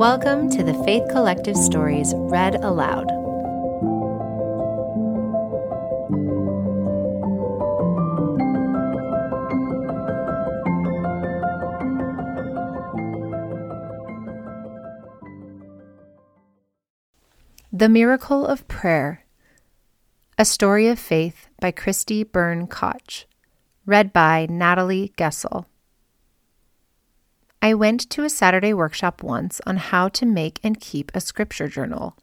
Welcome to the Faith Collective Stories Read Aloud. The Miracle of Prayer A Story of Faith by Cristi Burn Koch. Read by Natalie Gessel. I went to a Saturday workshop once on how to make and keep a scripture journal.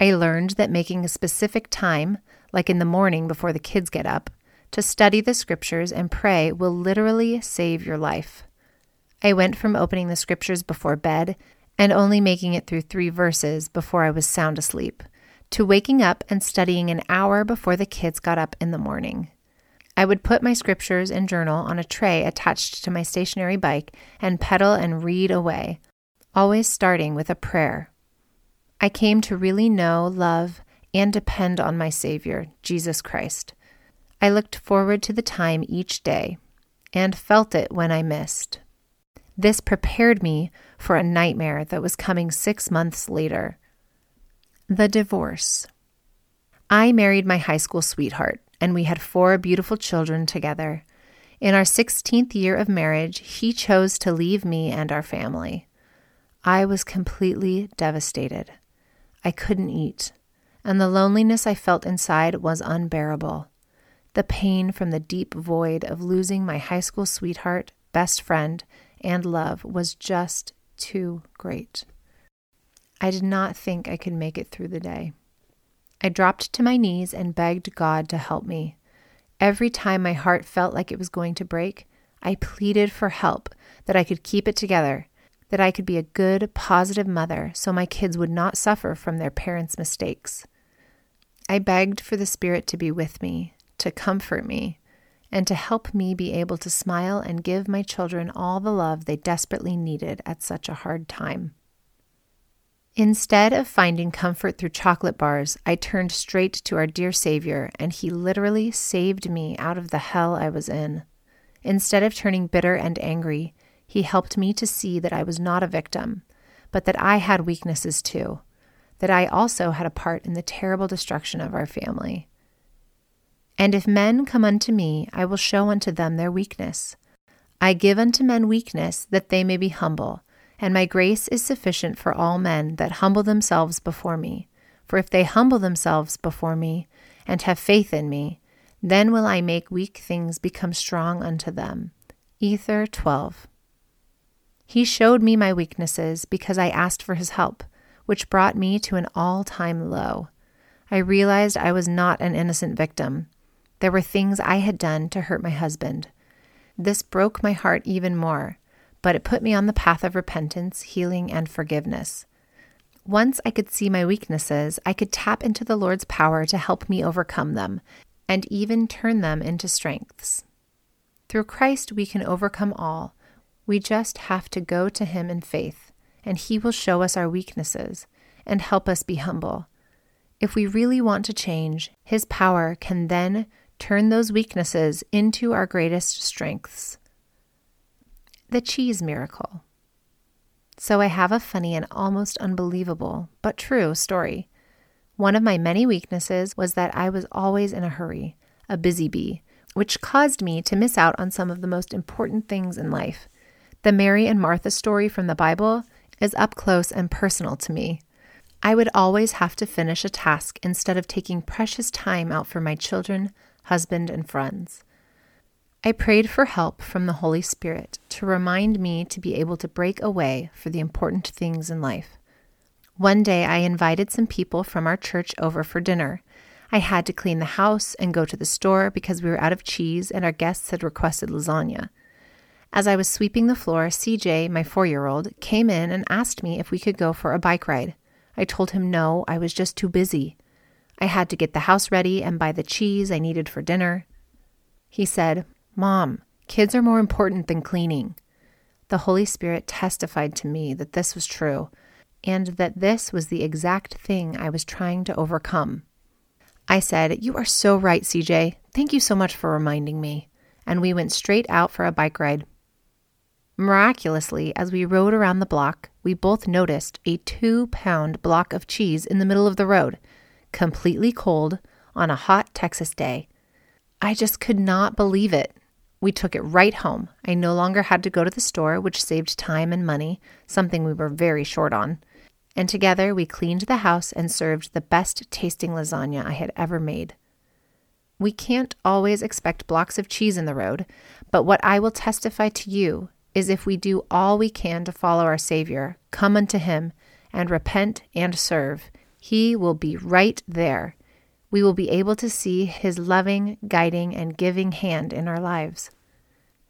I learned that making a specific time, like in the morning before the kids get up, to study the scriptures and pray will literally save your life. I went from opening the scriptures before bed and only making it through three verses before I was sound asleep, to waking up and studying an hour before the kids got up in the morning. I would put my scriptures and journal on a tray attached to my stationary bike and pedal and read away, always starting with a prayer. I came to really know, love, and depend on my Savior, Jesus Christ. I looked forward to the time each day and felt it when I missed. This prepared me for a nightmare that was coming six months later. The divorce. I married my high school sweetheart and we had four beautiful children together. In our 16th year of marriage, he chose to leave me and our family. I was completely devastated. I couldn't eat, and the loneliness I felt inside was unbearable. The pain from the deep void of losing my high school sweetheart, best friend, and love was just too great. I did not think I could make it through the day. I dropped to my knees and begged God to help me. Every time my heart felt like it was going to break, I pleaded for help, that I could keep it together, that I could be a good, positive mother so my kids would not suffer from their parents' mistakes. I begged for the Spirit to be with me, to comfort me, and to help me be able to smile and give my children all the love they desperately needed at such a hard time. Instead of finding comfort through chocolate bars, I turned straight to our dear Savior, and He literally saved me out of the hell I was in. Instead of turning bitter and angry, He helped me to see that I was not a victim, but that I had weaknesses too, that I also had a part in the terrible destruction of our family. And if men come unto me, I will show unto them their weakness. I give unto men weakness, that they may be humble and my grace is sufficient for all men that humble themselves before me. For if they humble themselves before me, and have faith in me, then will I make weak things become strong unto them. Ether 12. He showed me my weaknesses because I asked for his help, which brought me to an all time low. I realized I was not an innocent victim. There were things I had done to hurt my husband. This broke my heart even more but it put me on the path of repentance, healing, and forgiveness. Once I could see my weaknesses, I could tap into the Lord's power to help me overcome them and even turn them into strengths. Through Christ, we can overcome all. We just have to go to Him in faith, and He will show us our weaknesses and help us be humble. If we really want to change, His power can then turn those weaknesses into our greatest strengths. The cheese miracle. So I have a funny and almost unbelievable, but true story. One of my many weaknesses was that I was always in a hurry, a busy bee, which caused me to miss out on some of the most important things in life. The Mary and Martha story from the Bible is up close and personal to me. I would always have to finish a task instead of taking precious time out for my children, husband, and friends. I prayed for help from the Holy Spirit to remind me to be able to break away for the important things in life. One day I invited some people from our church over for dinner. I had to clean the house and go to the store because we were out of cheese and our guests had requested lasagna. As I was sweeping the floor, CJ, my four year old, came in and asked me if we could go for a bike ride. I told him no, I was just too busy. I had to get the house ready and buy the cheese I needed for dinner. He said, Mom, kids are more important than cleaning. The Holy Spirit testified to me that this was true and that this was the exact thing I was trying to overcome. I said, You are so right, CJ. Thank you so much for reminding me. And we went straight out for a bike ride. Miraculously, as we rode around the block, we both noticed a two pound block of cheese in the middle of the road, completely cold on a hot Texas day. I just could not believe it. We took it right home. I no longer had to go to the store, which saved time and money, something we were very short on. And together we cleaned the house and served the best tasting lasagna I had ever made. We can't always expect blocks of cheese in the road, but what I will testify to you is if we do all we can to follow our Savior, come unto Him, and repent and serve, He will be right there. We will be able to see His loving, guiding, and giving hand in our lives.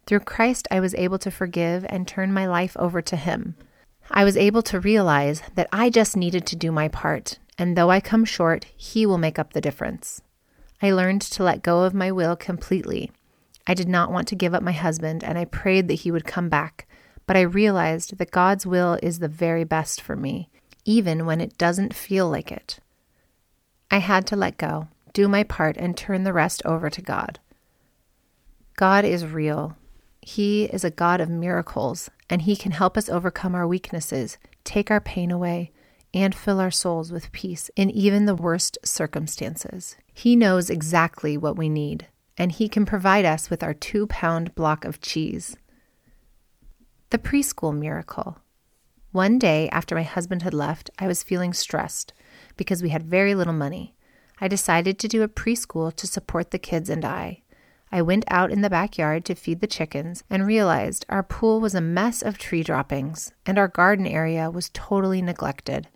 Through Christ, I was able to forgive and turn my life over to Him. I was able to realize that I just needed to do my part, and though I come short, He will make up the difference. I learned to let go of my will completely. I did not want to give up my husband, and I prayed that he would come back, but I realized that God's will is the very best for me, even when it doesn't feel like it. I had to let go, do my part, and turn the rest over to God. God is real. He is a God of miracles, and He can help us overcome our weaknesses, take our pain away, and fill our souls with peace in even the worst circumstances. He knows exactly what we need, and He can provide us with our two pound block of cheese. The preschool miracle. One day after my husband had left, I was feeling stressed because we had very little money. I decided to do a preschool to support the kids and I. I went out in the backyard to feed the chickens and realized our pool was a mess of tree droppings and our garden area was totally neglected.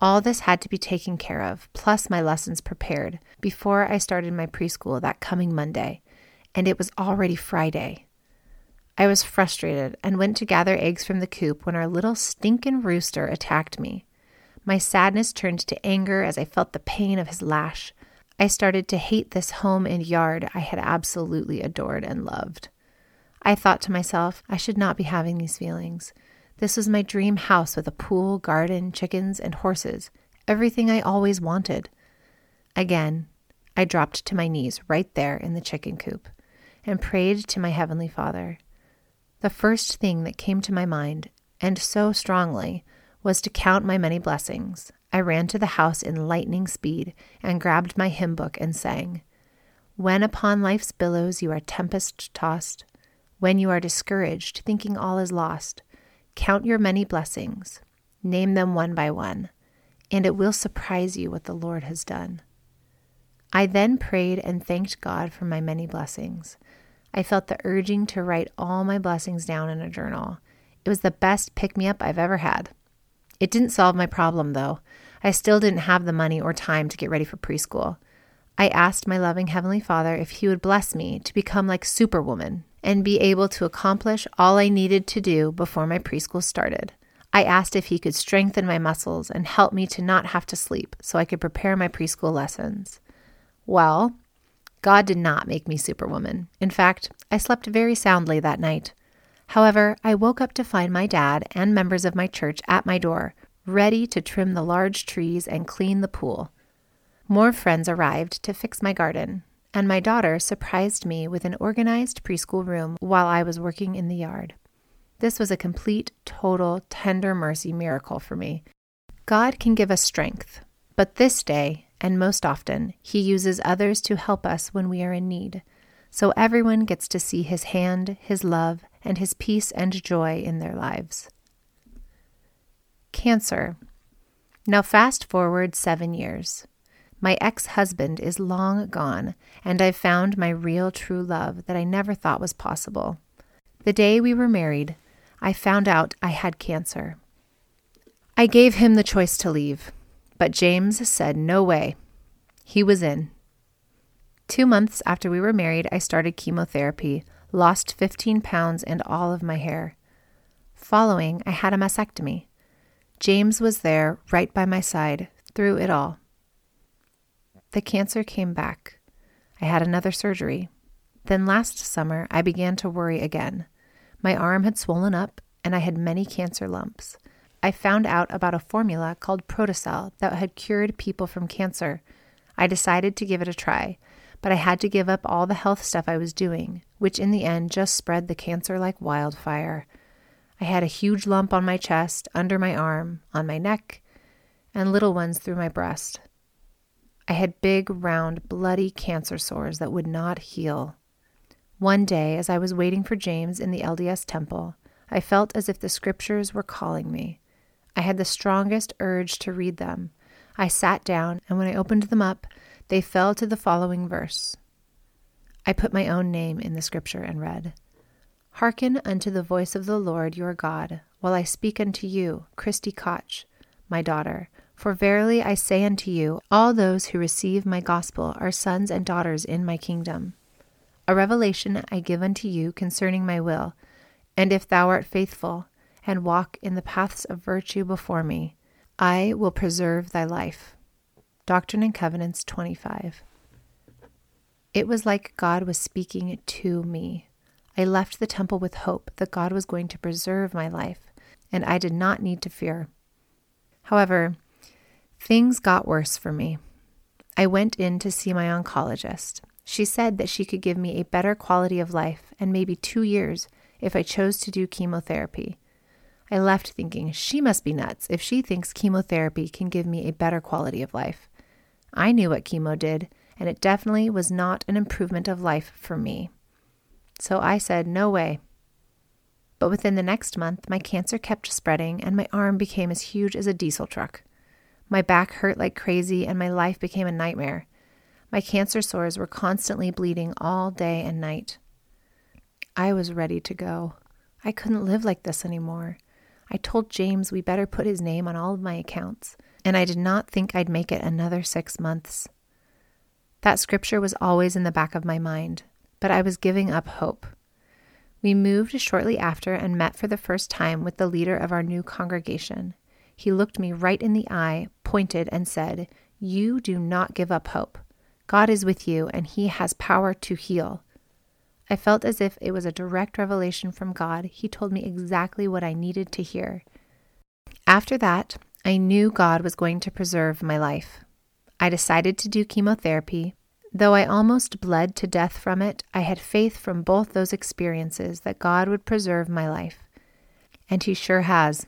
All this had to be taken care of, plus my lessons prepared, before I started my preschool that coming Monday, and it was already Friday. I was frustrated and went to gather eggs from the coop when our little stinkin' rooster attacked me. My sadness turned to anger as I felt the pain of his lash. I started to hate this home and yard I had absolutely adored and loved. I thought to myself, I should not be having these feelings. This was my dream house with a pool, garden, chickens, and horses, everything I always wanted. Again, I dropped to my knees right there in the chicken coop and prayed to my Heavenly Father. The first thing that came to my mind, and so strongly, was to count my many blessings. I ran to the house in lightning speed and grabbed my hymn book and sang, When upon life's billows you are tempest tossed, when you are discouraged, thinking all is lost, Count your many blessings, name them one by one, and it will surprise you what the Lord has done. I then prayed and thanked God for my many blessings. I felt the urging to write all my blessings down in a journal. It was the best pick me up I've ever had. It didn't solve my problem, though. I still didn't have the money or time to get ready for preschool. I asked my loving Heavenly Father if He would bless me to become like Superwoman, and be able to accomplish all I needed to do before my preschool started. I asked if he could strengthen my muscles and help me to not have to sleep so I could prepare my preschool lessons. Well, God did not make me Superwoman. In fact, I slept very soundly that night. However, I woke up to find my dad and members of my church at my door, ready to trim the large trees and clean the pool. More friends arrived to fix my garden, and my daughter surprised me with an organized preschool room while I was working in the yard. This was a complete, total, tender mercy miracle for me. God can give us strength, but this day, and most often, He uses others to help us when we are in need. So everyone gets to see His hand, His love, and His peace and joy in their lives. Cancer. Now, fast forward seven years. My ex husband is long gone, and I've found my real true love that I never thought was possible. The day we were married, I found out I had cancer. I gave him the choice to leave, but James said no way. He was in. Two months after we were married, I started chemotherapy, lost 15 pounds and all of my hair. Following, I had a mastectomy. James was there, right by my side, through it all. The cancer came back. I had another surgery. Then last summer, I began to worry again. My arm had swollen up, and I had many cancer lumps. I found out about a formula called Protocel that had cured people from cancer. I decided to give it a try, but I had to give up all the health stuff I was doing, which in the end just spread the cancer like wildfire. I had a huge lump on my chest, under my arm, on my neck, and little ones through my breast. I had big, round, bloody cancer sores that would not heal. One day, as I was waiting for James in the LDS temple, I felt as if the scriptures were calling me. I had the strongest urge to read them. I sat down, and when I opened them up, they fell to the following verse. I put my own name in the scripture and read, Hearken unto the voice of the Lord your God, while I speak unto you, Cristi Koch, my daughter. For verily I say unto you, all those who receive my gospel are sons and daughters in my kingdom. A revelation I give unto you concerning my will, and if thou art faithful, and walk in the paths of virtue before me, I will preserve thy life. Doctrine and Covenants 25. It was like God was speaking to me. I left the temple with hope that God was going to preserve my life, and I did not need to fear. However, things got worse for me. I went in to see my oncologist. She said that she could give me a better quality of life and maybe two years if I chose to do chemotherapy. I left thinking she must be nuts if she thinks chemotherapy can give me a better quality of life. I knew what chemo did, and it definitely was not an improvement of life for me. So I said, no way. But within the next month, my cancer kept spreading and my arm became as huge as a diesel truck. My back hurt like crazy and my life became a nightmare. My cancer sores were constantly bleeding all day and night. I was ready to go. I couldn't live like this anymore. I told James we better put his name on all of my accounts, and I did not think I'd make it another six months. That scripture was always in the back of my mind, but I was giving up hope. We moved shortly after and met for the first time with the leader of our new congregation. He looked me right in the eye, pointed, and said, You do not give up hope. God is with you, and He has power to heal. I felt as if it was a direct revelation from God. He told me exactly what I needed to hear. After that, I knew God was going to preserve my life. I decided to do chemotherapy, Though I almost bled to death from it, I had faith from both those experiences that God would preserve my life. And He sure has.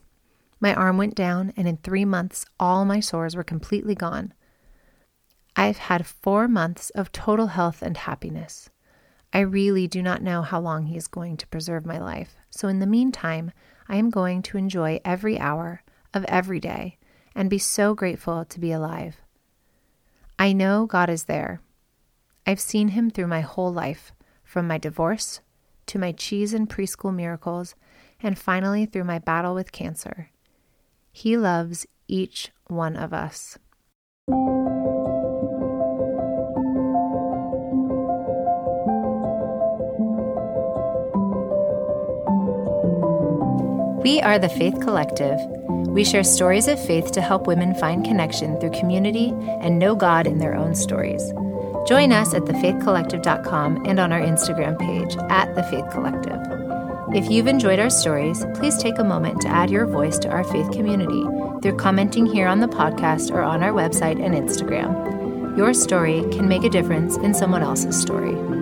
My arm went down, and in three months, all my sores were completely gone. I've had four months of total health and happiness. I really do not know how long He is going to preserve my life. So, in the meantime, I am going to enjoy every hour of every day and be so grateful to be alive. I know God is there I've seen him through my whole life, from my divorce to my cheese and preschool miracles, and finally through my battle with cancer. He loves each one of us. We are the Faith Collective. We share stories of faith to help women find connection through community and know God in their own stories. Join us at thefaithcollective.com and on our Instagram page at The Faith Collective. If you've enjoyed our stories, please take a moment to add your voice to our faith community through commenting here on the podcast or on our website and Instagram. Your story can make a difference in someone else's story.